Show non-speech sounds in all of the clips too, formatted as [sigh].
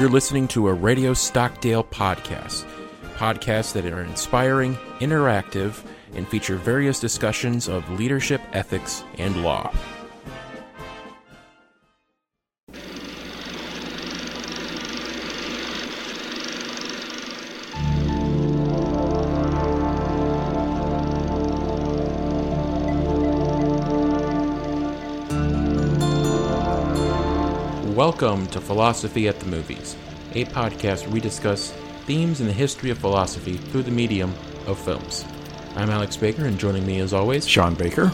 You're listening to a Radio Stockdale podcast. Podcasts that are inspiring, interactive, and feature various discussions of leadership, ethics, and law. Welcome to Philosophy at the Movies, a podcast where we discuss themes in the history of philosophy through the medium of films. I'm Alex Baker, and joining me as always, Sean Baker.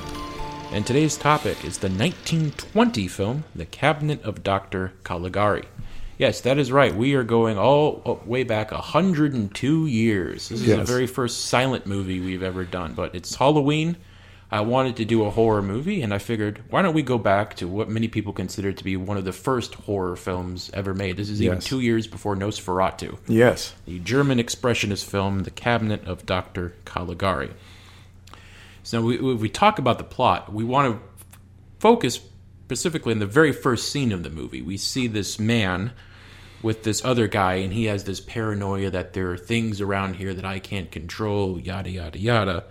and today's topic is the 1920 film, The Cabinet of Dr. Caligari. Yes, that is right. We are going all way back 102 years. This is the very first silent movie we've ever done, but it's Halloween. I wanted to do a horror movie, and I figured, why don't we go back to what many people consider to be one of the first horror films ever made? This is even Yes. two years before Nosferatu Yes. the German expressionist film The Cabinet of Dr. Caligari. So, we, we we talk about the plot. We want to focus specifically on the very first scene of the movie. We see this man with this other guy, and he has this paranoia that there are things around here that I can't control, yada, yada, yada.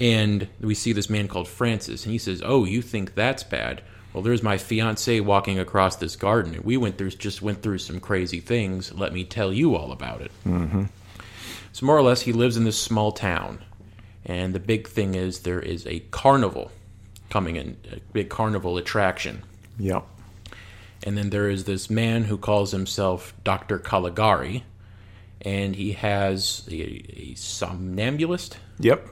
And we see this man called Francis, and he says, Oh, you think that's bad? Well, there's my fiance walking across this garden, and we went through just went through some crazy things. Let me tell you all about it. Mm-hmm. So more or less, he lives in this small town, and the big thing is there is a carnival coming in, a big carnival attraction. Yep. And then there is this man who calls himself Dr. Caligari, and he has a, a somnambulist, Yep.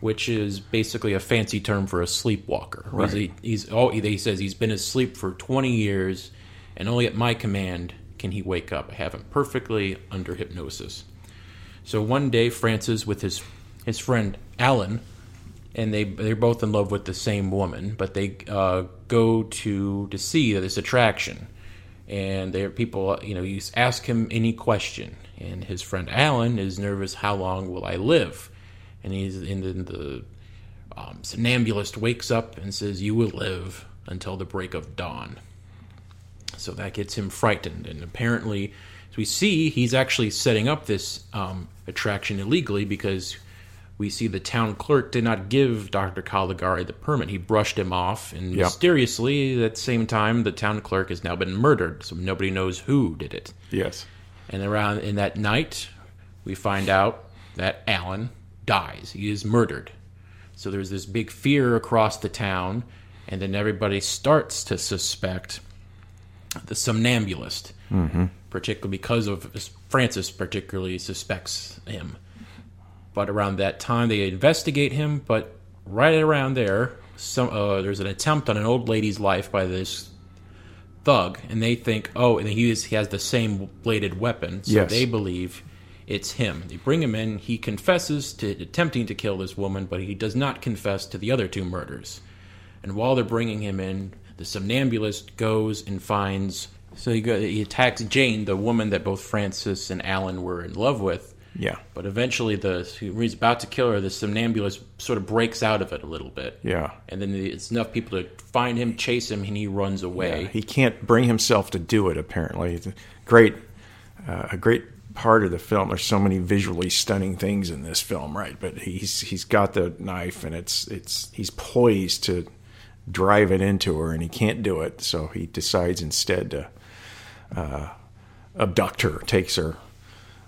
Which is basically a fancy term for a sleepwalker. Right. He's, he's oh, he says he's been asleep for 20 years, and only at my command can he wake up. I have him perfectly under hypnosis. So one day, Francis with his his friend Alan, and they they're both in love with the same woman, but they uh, go to to see this attraction, and there are people you know you ask him any question, and his friend Alan is nervous. How long will I live? And he's in the, the um, somnambulist wakes up and says, "You will live until the break of dawn." So that gets him frightened, and apparently, as we see, he's actually setting up this um, attraction illegally because we see the town clerk did not give Dr. Caligari the permit. He brushed him off, and Yep. mysteriously, at the same time, the town clerk has now been murdered, so nobody knows who did it. Yes. And around in that night, we find out that Alan dies. He is murdered. So there's this big fear across the town, and then everybody starts to suspect the somnambulist, mm-hmm. particularly because of Francis. Particularly suspects him. But around that time, they investigate him. But right around there, some uh, there's an attempt on an old lady's life by this thug, and they think, oh, and he is he has the same bladed weapon, so Yes. they believe it's him. They bring him in. He confesses to attempting to kill this woman, but he does not confess to the other two murders. And while they're bringing him in, the somnambulist goes and finds. So he, go, he attacks Jane, the woman that both Francis and Alan were in love with. Yeah. But eventually, the when he's about to kill her, the somnambulist sort of breaks out of it a little bit. Yeah. And then it's enough people to find him, chase him, and he runs away. Yeah, He can't bring himself to do it. Apparently, it's a great, uh, a great part of the film. There's so many visually stunning things in this film, right? But he's he's got the knife, and it's it's he's poised to drive it into her, and he can't do it. So he decides instead to uh, abduct her, takes her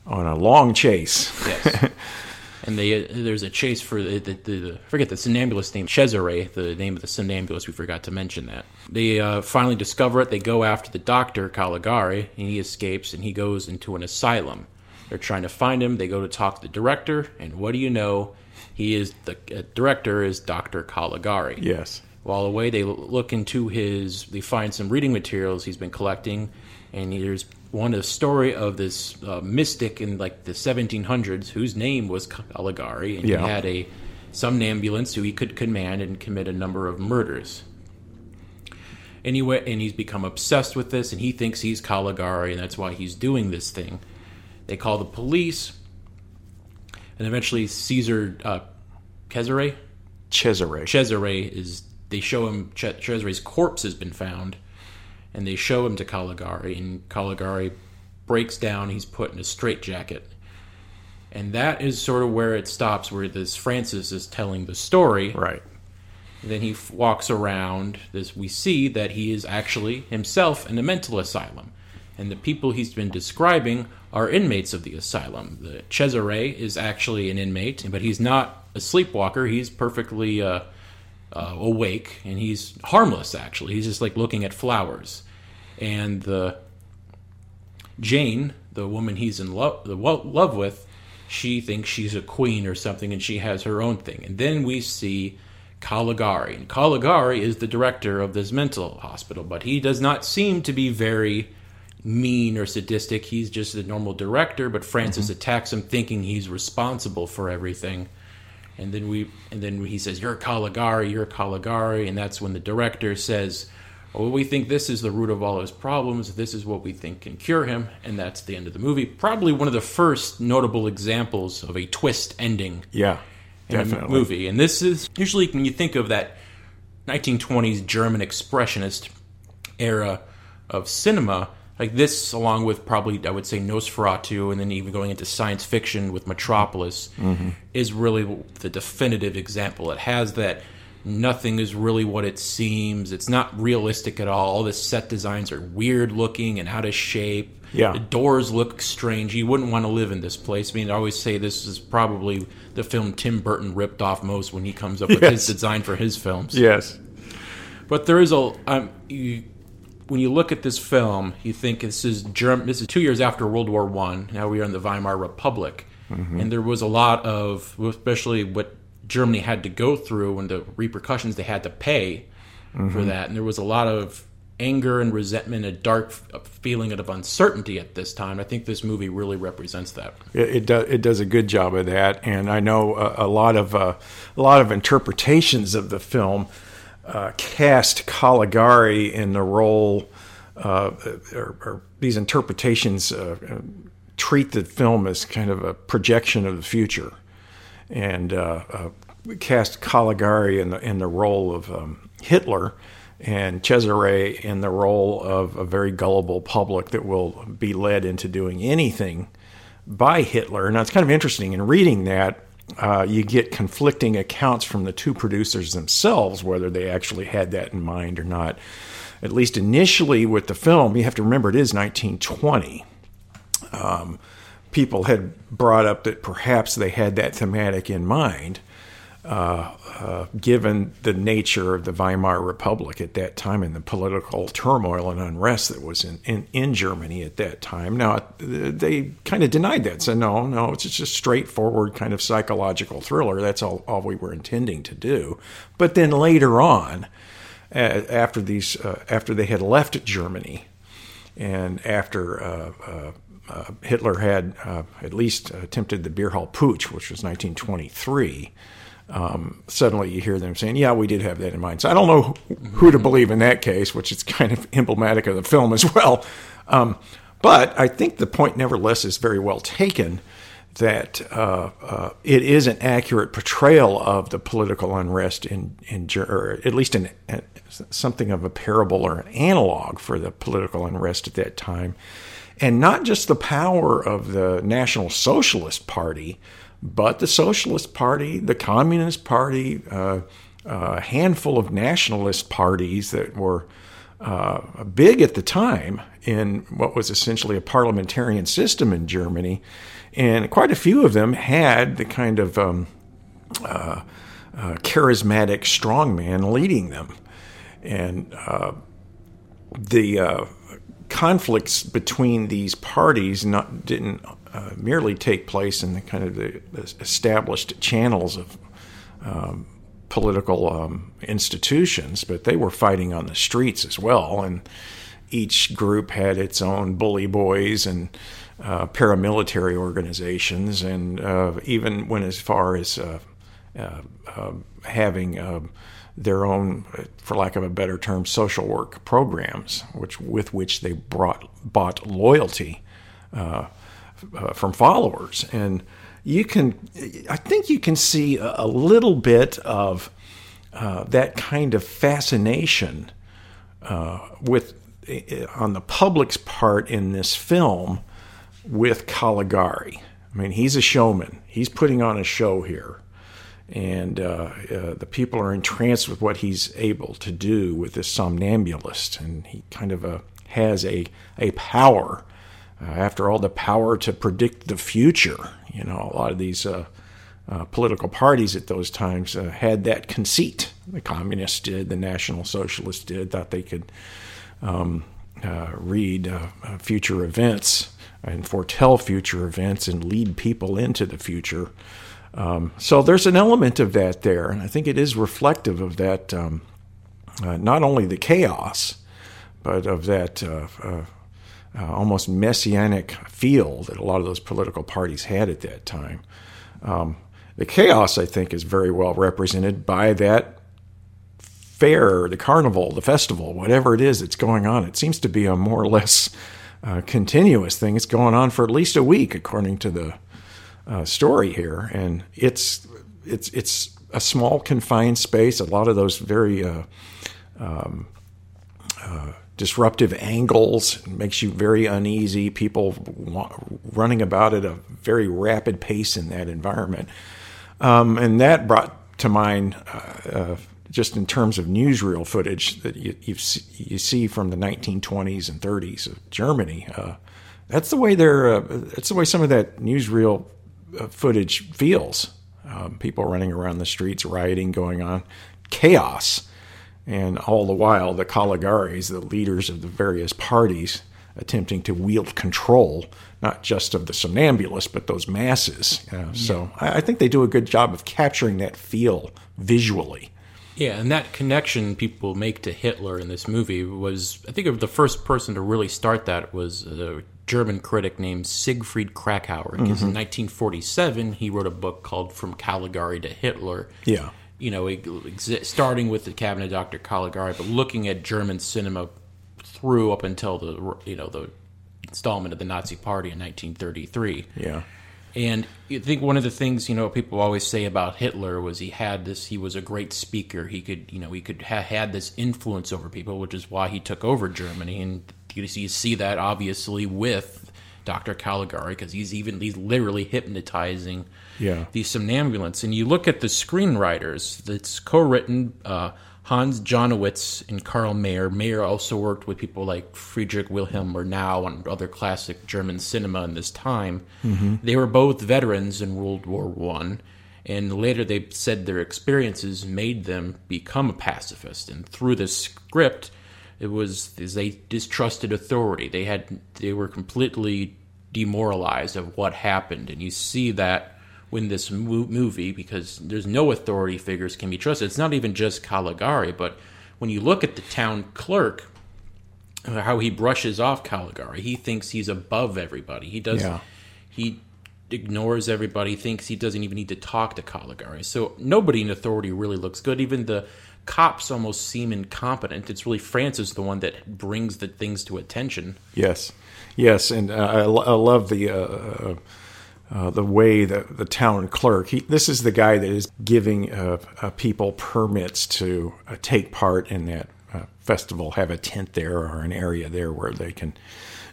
on a long chase. Yes. [laughs] and they, there's a chase for the, the, the forget the somnambulist name Cesare, the name of the somnambulist. We forgot to mention that. They uh, finally discover it. They go after the doctor Caligari, and he escapes, and he goes into an asylum. They're trying to find him. They go to talk to the director, and what do you know? He is the uh, director is Doctor Caligari. yes. While away, they look into his. They find some reading materials he's been collecting, and there's one a story of this uh, mystic in like the 1700s whose name was Caligari, and Yeah. he had a somnambulance who he could command and commit a number of murders. Anyway, and he's become obsessed with this, and he thinks he's Caligari, and that's why he's doing this thing. They call the police, and eventually Caesar uh, Cesare Cesare. Cesare is they show him Cesare's corpse has been found, and they show him to Caligari, and Caligari breaks down. He's put in a straitjacket, and that is sort of where it stops. Where this Francis is telling the story, Right. then he f- walks around. This we see that he is actually himself in a mental asylum, and the people he's been describing are inmates of the asylum. The Cesare is actually an inmate, but he's not a sleepwalker. He's perfectly uh, uh, awake, and he's harmless. Actually, he's just like looking at flowers, and the Jane, the woman he's in love the wo- love with, she thinks she's a queen or something, and she has her own thing. And then we see Caligari, and Caligari is the director of this mental hospital, but he does not seem to be very mean or sadistic. He's just a normal director, but Francis mm-hmm. attacks him, thinking he's responsible for everything. And then we, and then he says, "You're a Caligari, you're a Caligari," and that's when the director says, "Well, we think this is the root of all his problems. This is what we think can cure him," and that's the end of the movie. Probably one of the first notable examples of a twist ending Yeah. in Definitely. a movie. And this is usually when you think of that 1920s German expressionist era of cinema, like this, along with probably I would say Nosferatu, and then even going into science fiction with Metropolis, is really the definitive example. It has that. Nothing is really what it seems. It's not realistic at all. All the set designs are weird looking and out of shape. Yeah. The doors look strange. You wouldn't want to live in this place. I mean, I always say this is probably the film Tim Burton ripped off most when he comes up with his design for his films. Yes. But there is a um, you, when you look at this film, you think this is Germ- This is two years after World War One. Now we are in the Weimar Republic, and there was a lot of, especially what Germany had to go through and the repercussions they had to pay for that, and there was a lot of anger and resentment, a dark feeling of uncertainty at this time. I think this movie really represents that. It, it does. It does a good job of that, and I know a, a lot of uh, a lot of interpretations of the film uh, cast Caligari in the role, uh, or, or these interpretations uh, treat the film as kind of a projection of the future, and uh, cast Caligari in the in the role of um, Hitler. And Cesare in the role of a very gullible public that will be led into doing anything by Hitler. Now, it's kind of interesting in reading that. Uh, you get conflicting accounts from the two producers themselves, whether they actually had that in mind or not. At least initially with the film, you have to remember it is 1920. Um, people had brought up that perhaps they had that thematic in mind, uh, uh, given the nature of the Weimar Republic at that time and the political turmoil and unrest that was in, in, in Germany at that time. Now, they kind of denied that, said, no, no, it's just a straightforward kind of psychological thriller. That's all, all we were intending to do. But then later on, uh, after these, uh, after they had left Germany, and after uh, Hitler had at least attempted the beer hall putsch, which was 1923, um, suddenly you hear them saying, "Yeah, we did have that in mind." So I don't know who to believe in that case, which is [laughs] kind of emblematic of the film as well. Um, but I think the point, nevertheless, is very well taken. That uh, uh, it is an accurate portrayal of the political unrest in in or at least in, in something of a parable or an analog for the political unrest at that time, and not just the power of the National Socialist Party, but the Socialist Party, the Communist Party, uh, a handful of nationalist parties that were uh, big at the time in what was essentially a parliamentarian system in Germany. And quite a few of them had the kind of um, uh, uh, charismatic strongman leading them. And uh, the uh, conflicts between these parties not didn't uh, merely take place in the kind of the, established channels of um, political um, institutions, but they were fighting on the streets as well. And each group had its own bully boys and uh, paramilitary organizations, and uh, even went as far as uh, having their own, for lack of a better term, social work programs, which with which they brought bought loyalty uh, uh, from followers. And you can, I think, you can see a, little bit of uh, that kind of fascination with on the public's part in this film with Caligari. I mean, he's a showman. He's putting on a show here. And uh, uh, the people are entranced with what he's able to do with this somnambulist. And he kind of uh, has a, a power, uh, after all, the power to predict the future. You know, a lot of these uh, uh, political parties at those times had that conceit. The communists did, the National Socialists did, thought they could um, read future events and foretell future events and lead people into the future. Um, so there's an element of that there, and I think it is reflective of that, um, uh, not only the chaos, but of that uh, almost messianic feel that a lot of those political parties had at that time. Um, the chaos, I think, is very well represented by that fair, the carnival, the festival, whatever it is that's going on. It seems to be a more or less uh, continuous thing. It's going on for at least a week, according to the uh, story here, and it's it's it's a small confined space. A lot of those very uh, um, uh, disruptive angles makes you very uneasy. People running about at a very rapid pace in that environment, um, and that brought to mind uh, uh, just in terms of newsreel footage that you, you see from the 1920s and 30s of Germany. Uh, that's the way they're. Uh, that's the way some of that newsreel uh, footage feels. Um, people running around the streets, rioting going on, chaos, and all the while the Caligaris, the leaders of the various parties, attempting to wield control, not just of the somnambulists, but those masses. Uh, yeah. So I, I think they do a good job of capturing that feel visually. Yeah, and that connection people make to Hitler in this movie was, I think, the first person to really start that was a German critic named Siegfried Kracauer. Because mm-hmm. in 1947, he wrote a book called From Caligari to Hitler. Yeah. You know, starting with the cabinet Dr. Caligari, but looking at German cinema through up until the, you know, the installment of the Nazi Party in 1933. Yeah. And I think one of the things you know people always say about Hitler was he had this. He was a great speaker. He could you know he could ha- had this influence over people, which is why he took over Germany. And you see that obviously with Dr. Caligari because he's even he's literally hypnotizing yeah. these somnambulants. And you look at the screenwriters. It's co-written. Uh, Hans Janowitz and Carl Mayer. Mayer also worked with people like Friedrich Wilhelm Murnau and other classic German cinema in this time. Mm-hmm. They were both veterans in World War One, and later they said their experiences made them become a pacifist. And through this script, it was they distrusted authority. They had they were completely demoralized of what happened, and you see that win this movie because there's no authority figures can be trusted. It's not even just Caligari, but when you look at the town clerk, uh, how he brushes off Caligari, he thinks he's above everybody. He does. Yeah. He ignores everybody. Thinks he doesn't even need to talk to Caligari. So nobody in authority really looks good. Even the cops almost seem incompetent. It's really Francis the one that brings the things to attention. Yes, yes, and uh, I, I, love the. Uh, uh the way that the town clerk, he, this is the guy that is giving uh, uh, people permits to uh, take part in that uh, festival, have a tent there or an area there where they can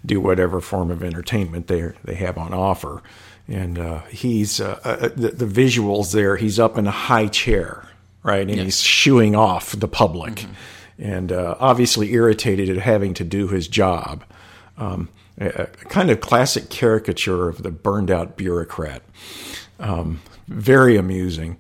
do whatever form of entertainment they they have on offer. And he's the, the, visuals there. He's up in a high chair, right, and yes. he's shooing off the public, mm-hmm. and obviously irritated at having to do his job. Um, a, kind of classic caricature of the burned out bureaucrat. Um, very amusing.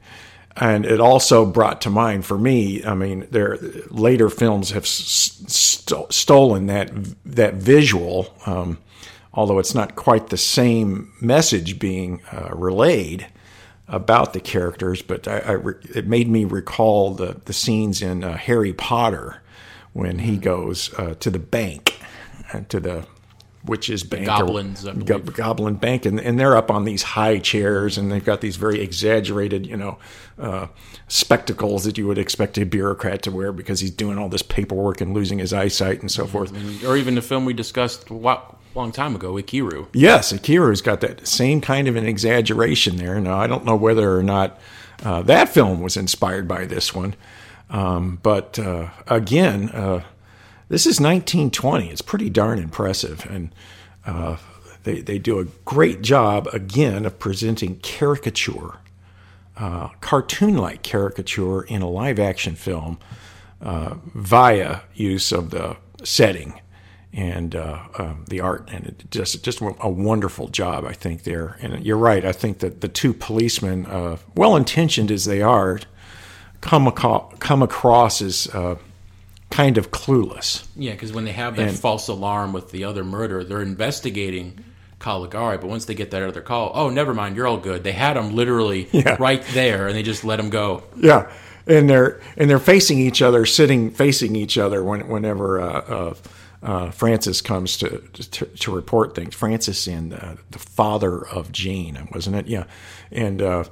And it also brought to mind for me. I mean, their later films have st- stolen that that visual, um, although it's not quite the same message being uh, relayed about the characters. But I, I re- it made me recall the the scenes in uh, Harry Potter when he goes uh, to the bank, to the witches bank goblins or, goblin bank and, and they're up on these high chairs and they've got these very exaggerated you know uh, spectacles that you would expect a bureaucrat to wear because he's doing all this paperwork and losing his eyesight and so forth. Or even the film we discussed a long time ago ikiru. Yes ikiru's got that same kind of an exaggeration there. Now i don't know whether or not uh, that film was inspired by this one um, but uh, again uh, this is 1920. It's pretty darn impressive. And uh, they, they do a great job, again, of presenting caricature, uh, cartoon like caricature in a live action film uh, via use of the setting and uh, um, the art, and it just just a wonderful job, I think there. And you're right. I think that the two policemen, uh, well intentioned as they are, come aco- come across as uh, kind of clueless. Yeah, because when they have that And- false alarm with the other murder, they're investigating Caligari, but once they get that other call, oh, never mind, you're all good. They had him literally [laughs] Yeah. right there, and they just let him go. Yeah, and they're and they're facing each other, sitting facing each other when, whenever uh, uh, uh, Francis comes to, to to report things. Francis and uh, the father of Jane, wasn't it? Yeah, and uh,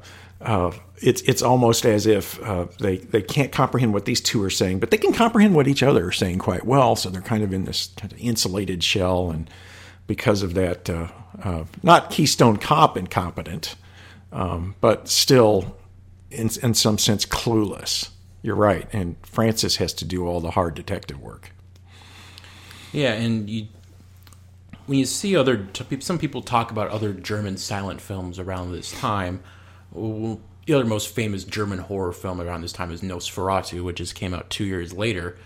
uh, it's it's almost as if uh, they they can't comprehend what these two are saying, but they can comprehend what each other are saying quite well. So they're kind of in this kind of insulated shell, and because of that, uh, uh, not Keystone Cop incompetent, um, but still in, in some sense clueless. You're right, and Francis has to do all the hard detective work. Yeah, and you when you see other some people talk about other German silent films around this time. The other most famous German horror film around this time is Nosferatu, which just came out two years later.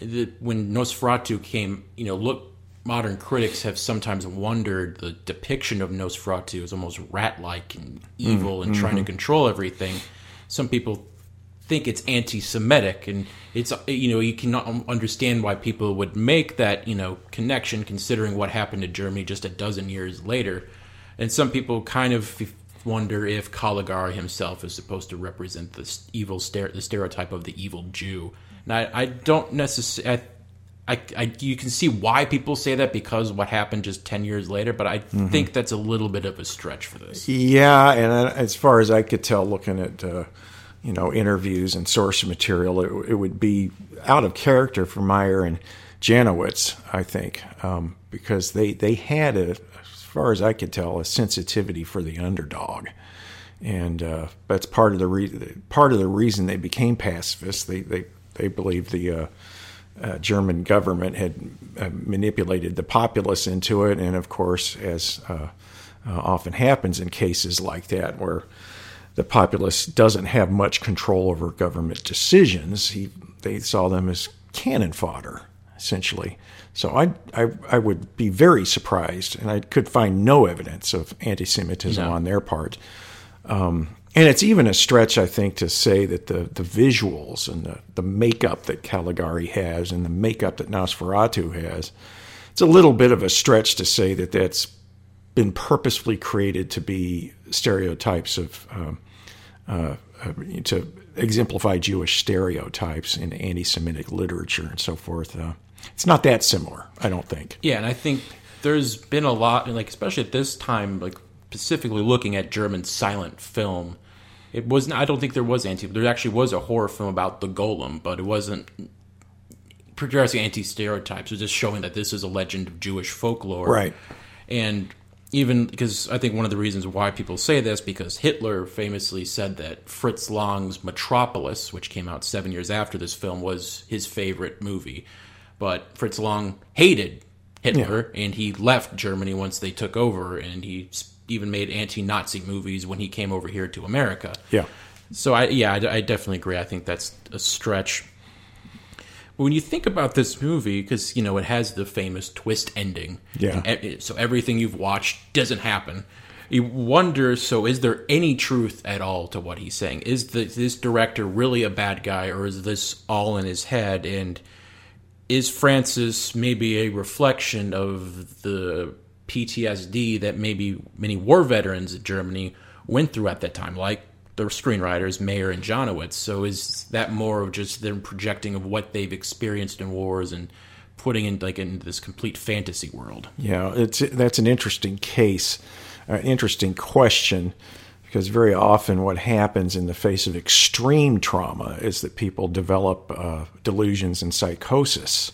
The- When Nosferatu came, you know, look, modern critics have sometimes wondered the depiction of Nosferatu is almost rat-like and evil and mm, trying to mm-hmm. control everything. Some people think it's anti-Semitic, and it's you know you cannot understand why people would make that you know connection, considering what happened to Germany just a dozen years later. And some people kind of wonder if Caligari himself is supposed to represent this evil stere- the stereotype of the evil Jew. Now, I, I don't necessarily. I, I, you can see why people say that because what happened just 10 years later, but I think that's a little bit of a stretch for this. Yeah, and uh, as far as I could tell, looking at uh, you know interviews and source material, it, it would be out of character for Mayer and Janowitz, I think, um, because they they had a, far as I could tell, a sensitivity for the underdog, and uh, that's part of the re- part of the reason they became pacifists. They they they believed the uh, uh, German government had uh, manipulated the populace into it, and of course, as uh, uh, often happens in cases like that, where the populace doesn't have much control over government decisions, he, they saw them as cannon fodder, essentially. So I, I, I would be very surprised, and I could find no evidence of anti-Semitism No. on their part. Um, and it's even a stretch, I think, to say that the, the visuals and the, the makeup that Caligari has and the makeup that Nosferatu has, it's a little bit of a stretch to say that that's been purposefully created to be stereotypes of, um, uh, uh, to exemplify Jewish stereotypes in anti Semitic literature and so forth. Uh, it's not that similar, I don't think. Yeah, and I think there's been a lot, like especially at this time, like specifically looking at German silent film. It wasn't. I don't think there was anti. There actually was a horror film about the golem, but it wasn't progressing anti stereotypes. It was just showing that this is a legend of Jewish folklore, Right. And even because I think one of the reasons why people say this because Hitler famously said that Fritz Lang's Metropolis, which came out seven years after this film, was his favorite movie. But Fritz Lang hated Hitler, and he left Germany once they took over, and he even made anti-Nazi movies when he came over here to America. Yeah. So I yeah, I, I definitely agree. I think that's a stretch. But when you think about this movie, because you know it has the famous twist ending, Yeah. so everything you've watched doesn't happen. You wonder. So, is there any truth at all to what he's saying? Is the, this director really a bad guy, or is this all in his head? And is Francis maybe a reflection of the PTSD that maybe many war veterans in Germany went through at that time, like the screenwriters Mayer and Janowitz? So is that more of just them projecting of what they've experienced in wars and putting in like in this complete fantasy world? Yeah, it's that's an interesting case, an interesting question, because very often what happens in the face of extreme trauma is that people develop uh, delusions and psychosis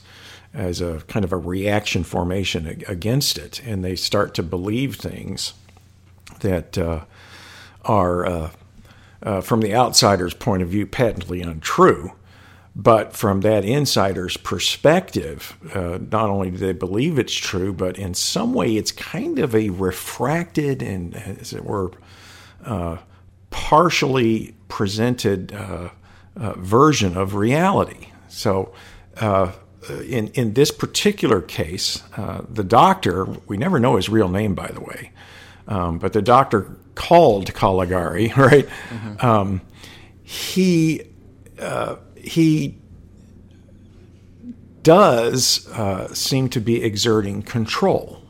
as a kind of a reaction formation against it, and they start to believe things that uh, are, uh, uh, from the outsider's point of view, patently untrue. But from that insider's perspective, uh, not only do they believe it's true, but in some way it's kind of a refracted and, as it were, partially presented uh, uh version of reality. So, uh, in in this particular case, uh, the doctor we never know his real name, by the way, um, but the doctor called Caligari, [laughs] right? Mm-hmm. Um, he he does uh, seem to be exerting control.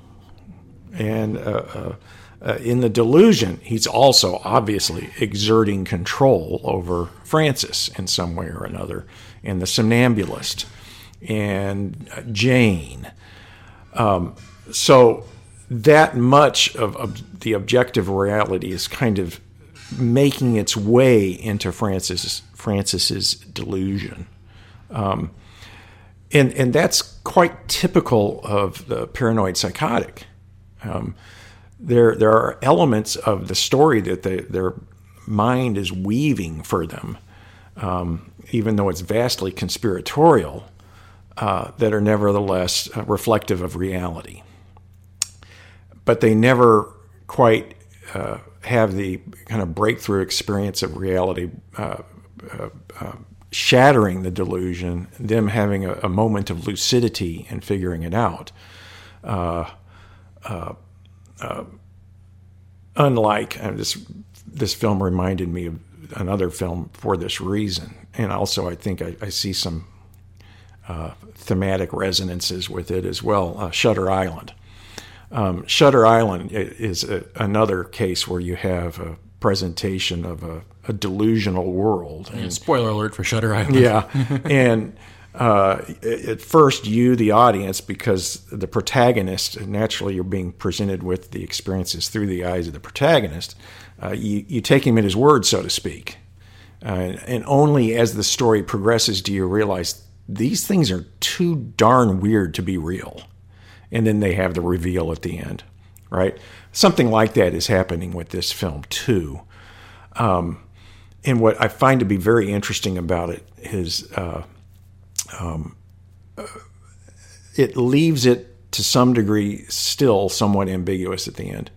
And uh, uh, in the delusion, he's also obviously exerting control over Francis in some way or another, and the somnambulist, and uh, Jane. Um, so that much of, of, the objective reality is kind of making its way into Francis Francis's delusion. Um, and and that's quite typical of the paranoid psychotic. Um, there there are elements of the story that they, their mind is weaving for them, um, even though it's vastly conspiratorial, uh, that are nevertheless uh, reflective of reality. But they never quite uh, have the kind of breakthrough experience of reality uh, uh, uh, shattering the delusion, them having a, a, moment of lucidity and figuring it out. Uh, uh, uh, unlike this, this film reminded me of another film for this reason, and also I think I, I see some thematic resonances with it as well. Shutter Island. Um, Shutter Island is a, another case where you have a presentation of a, a delusional world. And, spoiler alert for Shutter Island. yeah, [laughs] and uh, at first you, the audience, because the protagonist, naturally you're being presented with the experiences through the eyes of the protagonist. Uh, you, you take him at his word, so to speak. Uh, and only as the story progresses do you realize these things are too darn weird to be real and then they have the reveal at the end, right? Something like that is happening with this film too. Um, and what I find to be very interesting about it is uh, um, uh, it leaves it to some degree still somewhat ambiguous at the end.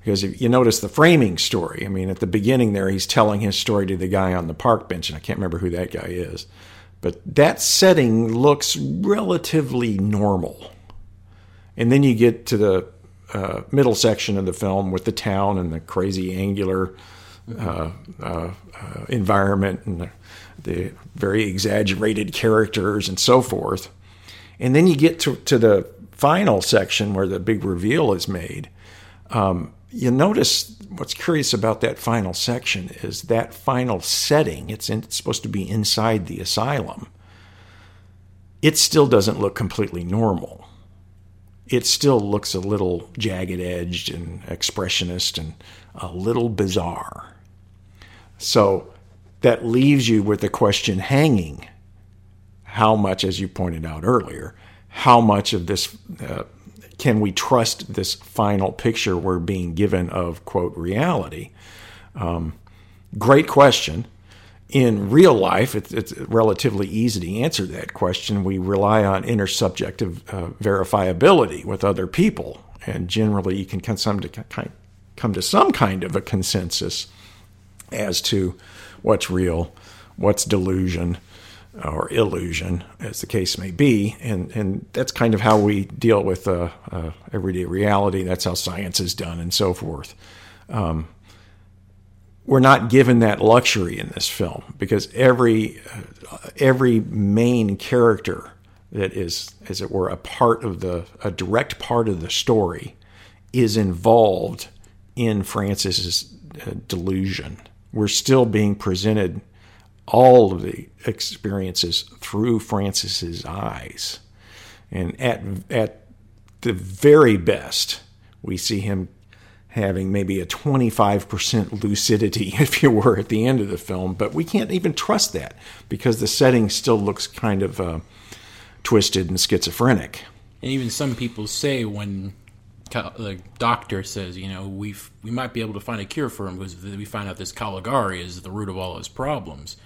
Because if you notice the framing story, I mean, at the beginning there, he's telling his story to the guy on the park bench, and I can't remember who that guy is. But that setting looks relatively normal and then you get to the uh, middle section of the film with the town and the crazy angular uh, uh, uh, environment and the, the, very exaggerated characters and so forth. And then you get to, to the final section where the big reveal is made. Um, you notice what's curious about that final section is that final setting, it's, in, it's supposed to be inside the asylum. It still doesn't look completely normal it still looks a little jagged edged and expressionist and a little bizarre. So that leaves you with the question hanging how much, as you pointed out earlier, how much of this uh, can we trust this final picture we're being given of, quote, reality? Um, great question in real life, it's, it's, relatively easy to answer that question. We rely on intersubjective uh, verifiability with other people, and generally, you can come to come to some kind of a consensus as to what's real, what's delusion, or illusion, as the case may be, and and that's kind of how we deal with uh, uh, everyday reality. That's how science is done, and so forth. Um, we're not given that luxury in this film because every uh, every main character that is as it were a part of the a direct part of the story is involved in Francis's uh, delusion. We're still being presented all of the experiences through Francis's eyes. And at at the very best, we see him having maybe a 25% lucidity, [laughs] if you were, at the end of the film. But we can't even trust that because the setting still looks kind of uh, twisted and schizophrenic. And even some people say when the doctor says, you know, we we might be able to find a cure for him because we find out this Caligari is the root of all his problems.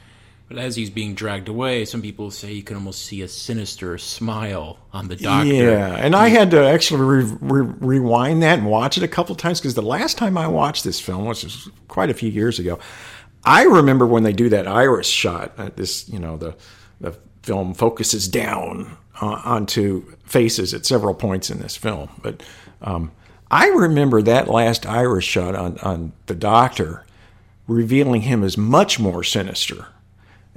But as he's being dragged away, some people say you can almost see a sinister smile on the doctor. Yeah, and I had to actually re- re- rewind that and watch it a couple times because the last time I watched this film, which was quite a few years ago, I remember when they do that iris shot. Uh, this, you know, the the film focuses down uh, onto faces at several points in this film, but um, I remember that last iris shot on on the doctor revealing him as much more sinister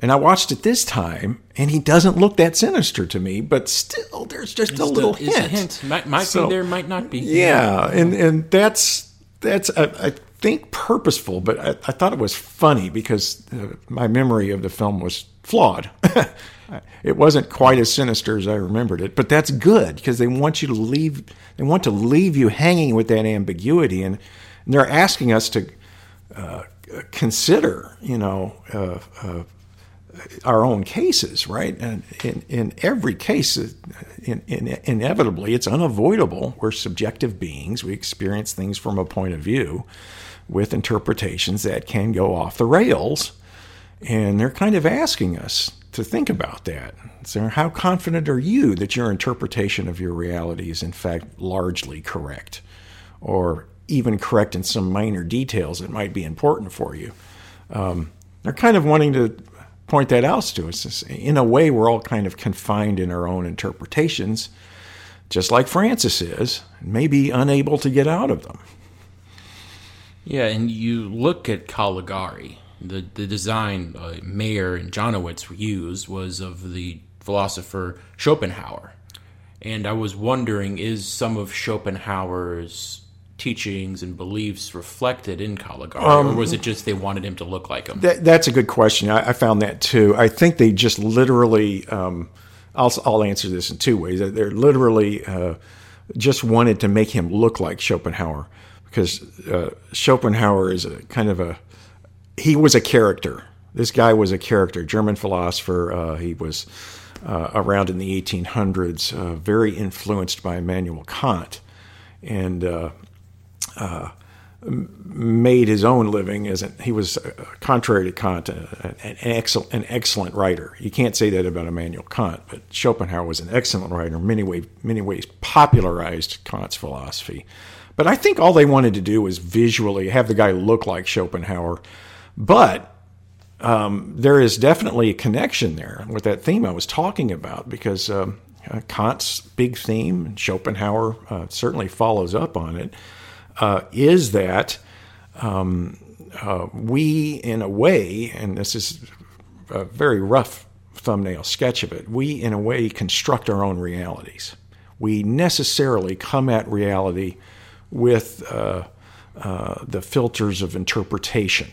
and I watched it this time, and he doesn't look that sinister to me, but still, there's just It's a little hint. a hint. Might, might So- be there, might not be. Yeah, and and that's that's I, I think purposeful, but I, I thought it was funny because uh, my memory of the film was flawed. [laughs] it wasn't quite as sinister as I remembered it, but that's good because they want you to leave. They want to leave you hanging with that ambiguity, and, and they're asking us to uh, consider, you know. Uh, uh, our own cases, right? And in, in every case, uh, in, in, inevitably, it's unavoidable. We're subjective beings. We experience things from a point of view with interpretations that can go off the rails. And they're kind of asking us to think about that. So, how confident are you that your interpretation of your reality is, in fact, largely correct? Or even correct in some minor details that might be important for you? Um, they're kind of wanting to point that out to us. In a way, we're all kind of confined in our own interpretations, just like Francis is, maybe unable to get out of them. Yeah, and you look at Caligari. The the design uh, Mayer and Janowitz used was of the philosopher Schopenhauer, and I was wondering, is some of Schopenhauer's teachings and beliefs reflected in Caligari, or was it just they wanted him to look like him? That, that's a good question. I, I found that too. I think they just literally. Um, I'll, I'll answer this in two ways. They're literally uh, just wanted to make him look like Schopenhauer because uh, Schopenhauer is a kind of a. He was a character. This guy was a character, German philosopher. Uh, he was uh, around in the 1800s, uh, very influenced by Immanuel Kant, and uh, made his own living as a, he was uh, contrary to Kant uh, an, excellent an excellent writer. You can't say that about Immanuel Kant, but Schopenhauer was an excellent writer. Many way many ways popularized Kant's philosophy. But I think all they wanted to do was visually have the guy look like Schopenhauer. But um, there is definitely a connection there with that theme I was talking about because um, uh, Kant's big theme, and Schopenhauer uh, certainly follows up on it, uh, is that um, uh, we, in a way, and this is a very rough thumbnail sketch of it, we, in a way, construct our own realities. We necessarily come at reality with uh, uh, the filters of interpretation.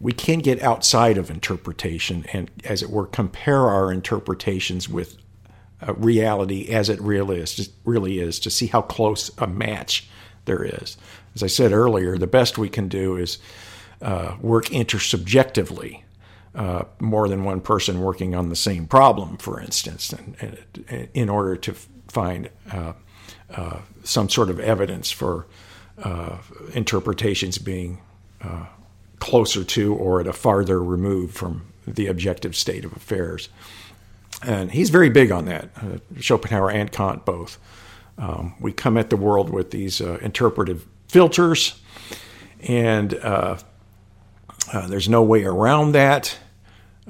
We can get outside of interpretation and, as it were, compare our interpretations with uh, reality as it really is, really is to see how close a match there is. As I said earlier, the best we can do is uh, work intersubjectively. Uh, more than one person working on the same problem, for instance, and, and in order to find uh, uh, some sort of evidence for uh, interpretations being closer to or at a farther remove from the objective state of affairs. And he's very big on that, uh, Schopenhauer and Kant both. Um, we come at the world with these uh, interpretive filters, and uh, uh, there's no way around that,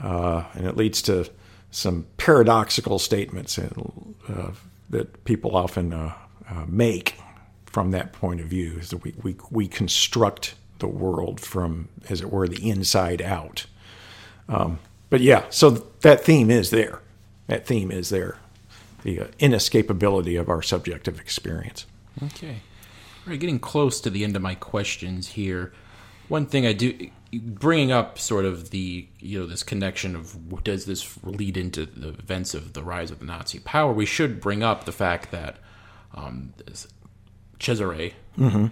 uh, and it leads to some paradoxical statements uh, that people often make from that point of view. Is that we, we, we construct the world from, as it were, the inside out. Um, but yeah, so that theme is there. That theme is there the uh, inescapability of our subjective experience. Okay. We're getting close to the end of my questions here. One thing I do bringing up sort of the you know this connection of does this lead into the events of the rise of the Nazi power? We should bring up the fact that um, Cesare, mm-hmm.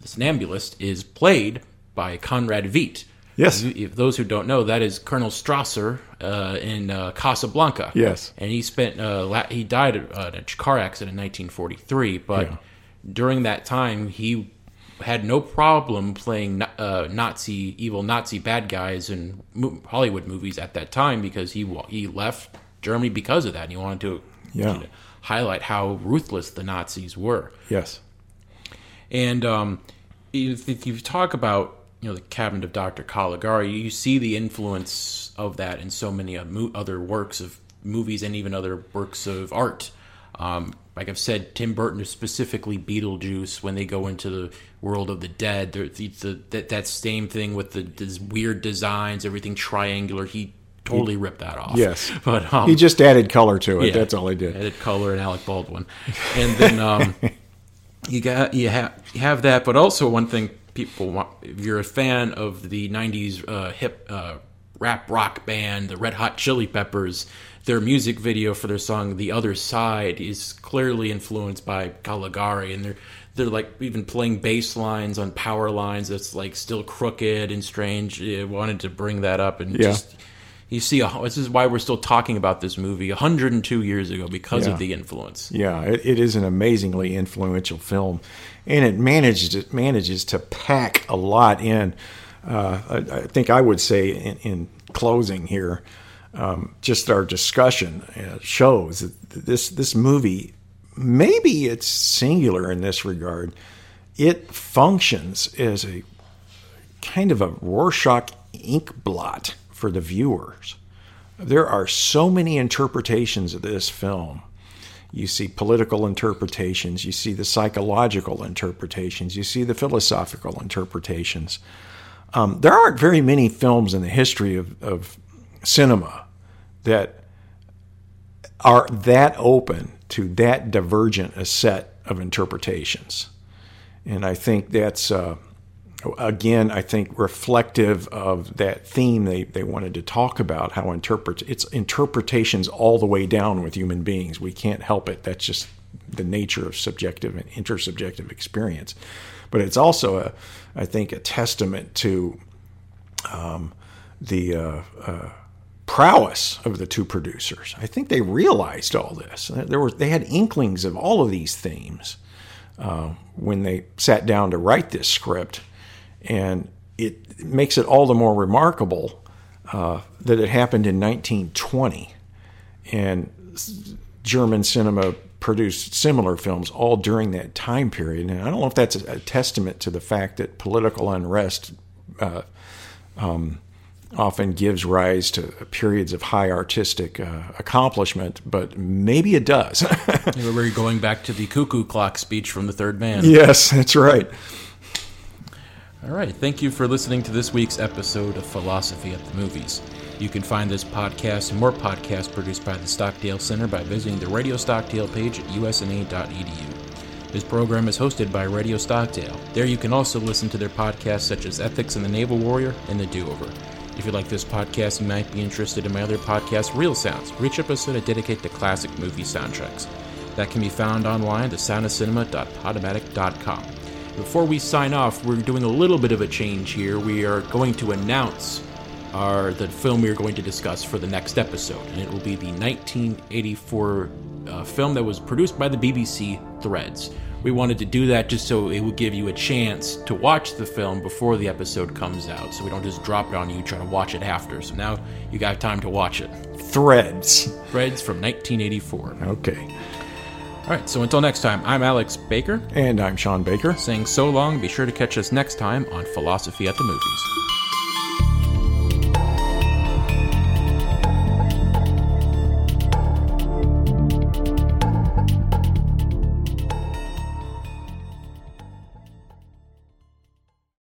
This nambulist, is played by Conrad Veidt. Yes. If those who don't know, that is Colonel Strasser uh, in uh, Casablanca. Yes. And he spent uh, he died uh, in a car accident in 1943, but Yeah. during that time he had no problem playing uh, Nazi, evil Nazi bad guys in mo- Hollywood movies at that time because he wa- he left Germany because of that. And he wanted to Yeah. you know, highlight how ruthless the Nazis were. Yes. And um, if, if you talk about you know the cabinet of Dr. Caligari, you see the influence of that in so many other works of movies and even other works of art. Um, like I've said, Tim Burton is specifically Beetlejuice when they go into the world of the dead. There, the, the, that that same thing with the this weird designs, everything triangular. He totally ripped that off. Yes. [laughs] but um, He just added color to it. yeah. That's all he did. Added color and Alec Baldwin, and then um, [laughs] you got you have you have that, but also one thing people want. If you're a fan of the '90s uh, hip uh, rap rock band, the Red Hot Chili Peppers, their music video for their song "The Other Side" is clearly influenced by Caligari, and they're they're like even playing bass lines on power lines that's like still crooked and strange. I wanted to bring that up and Yeah. just you see, a, this is why we're still talking about this movie 102 years ago because Yeah. of the influence. Yeah, it, it is an amazingly influential film, and it manages it manages to pack a lot in. Uh, I, I think I would say in, in closing here, um, just our discussion uh, shows that this this movie maybe it's singular in this regard. It functions as a kind of a Rorschach ink blot for the viewers. There are so many interpretations of this film. You see political interpretations, you see the psychological interpretations, you see the philosophical interpretations. Um, there aren't very many films in the history of, of cinema that are that open to that divergent a set of interpretations. And I think that's, uh, again, I think reflective of that theme they, they wanted to talk about how interpret it's interpretations all the way down with human beings. We can't help it. That's just the nature of subjective and intersubjective experience. But it's also, a, I think, a testament to um, the uh, uh, prowess of the two producers. I think they realized all this. There were they had inklings of all of these themes uh, when they sat down to write this script, and it makes it all the more remarkable uh, that it happened in 1920, and German cinema produced similar films all during that time period. And I don't know if that's a, testament to the fact that political unrest uh, um, often gives rise to periods of high artistic uh, accomplishment, but maybe it does. [laughs] We're going back to the cuckoo clock speech from the third man. yes, that's right. All right. Thank you for listening to this week's episode of Philosophy at the Movies. You can find this podcast and more podcasts produced by the Stockdale Center by visiting the Radio Stockdale page at usna.edu. This program is hosted by Radio Stockdale. There you can also listen to their podcasts such as Ethics and the Naval Warrior and The Do Over. If you like this podcast, you might be interested in my other podcast, Real Sounds, which episode I dedicate to classic movie soundtracks. That can be found online at thesoundofcinema.podomatic.com. Before we sign off, we're doing a little bit of a change here. We are going to announce our the film we are going to discuss for the next episode, and it will be the 1984 uh, film that was produced by the BBC Threads. We wanted to do that just so it would give you a chance to watch the film before the episode comes out, so we don't just drop it on you try to watch it after. So now you got time to watch it. Threads. Threads from 1984. Okay. All right, so until next time, I'm Alex Baker And I'm Sean Baker. saying so long. Be sure to catch us next time on Philosophy at the Movies.